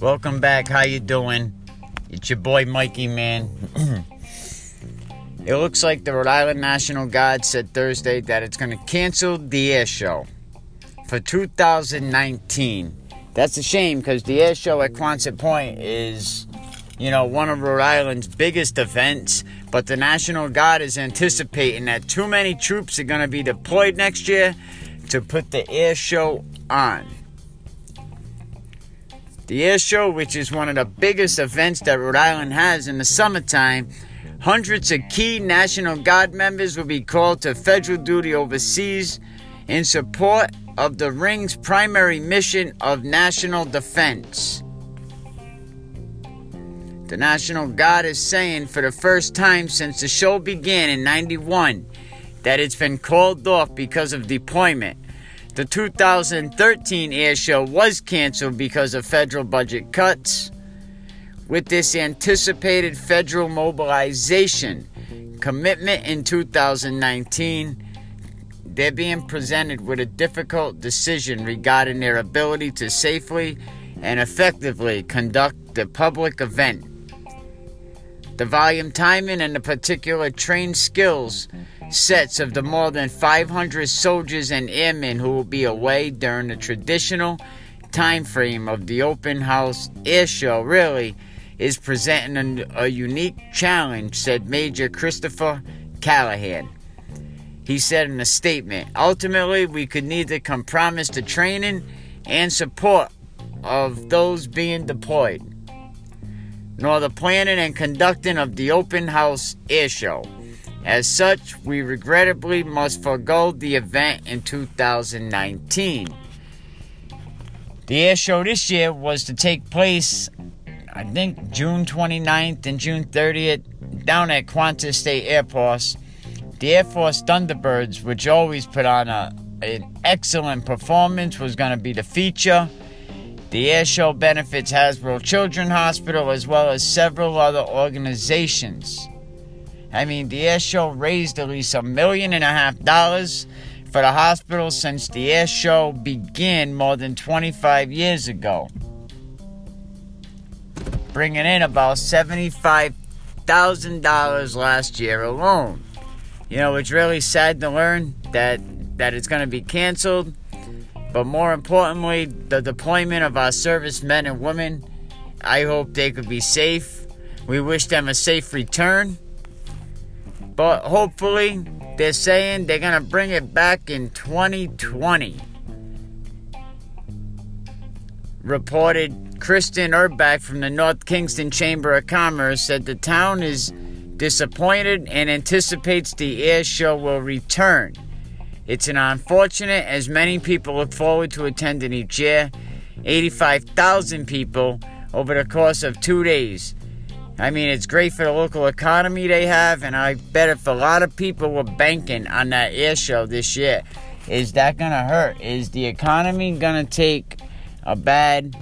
Welcome back. How you doing? It's your boy Mikey, man. it looks like the Rhode Island National Guard said Thursday that it's going to cancel the air show for 2019. That's a shame because the air show at Quonset Point is, you know, one of Rhode Island's biggest events. But the National Guard is anticipating that too many troops are going to be deployed next year to put the air show on. The air show, which is one of the biggest events that Rhode Island has in the summertime, hundreds of key National Guard members will be called to federal duty overseas in support of the Ring's primary mission of national defense. The National Guard is saying for the first time since the show began in 91 that it's been called off because of deployment. The 2013 air show was canceled because of federal budget cuts. With this anticipated federal mobilization commitment in 2019, they're being presented with a difficult decision regarding their ability to safely and effectively conduct the public event. The volume timing and the particular trained skills sets of the more than 500 soldiers and airmen who will be away during the traditional time frame of the open house air show really is presenting a, a unique challenge, said Major Christopher Callahan. He said in a statement, ultimately, we could neither compromise the training and support of those being deployed, nor the planning and conducting of the open house air show. As such, we regrettably must forego the event in 2019. The air show this year was to take place, I think, June 29th and June 30th down at Quonset State Airport. The Air Force Thunderbirds, which always put on a, an excellent performance, was going to be the feature. The air show benefits Hasbro Children's Hospital as well as several other organizations. I mean, the air show raised at least a million and a half dollars for the hospital since the air show began more than 25 years ago, bringing in about $75,000 last year alone. You know, it's really sad to learn that that it's going to be canceled, but more importantly, the deployment of our servicemen and women. I hope they could be safe. We wish them a safe return. But hopefully, they're saying they're going to bring it back in 2020. Reported Kristen Urbach from the North Kingstown Chamber of Commerce said the town is disappointed and anticipates the air show will return. It's an unfortunate as many people look forward to attending each year. 85,000 people over the course of two days. I mean, it's great for the local economy they have, and I bet if a lot of people were banking on that air show this year, is that to hurt? Is the economy to take a bad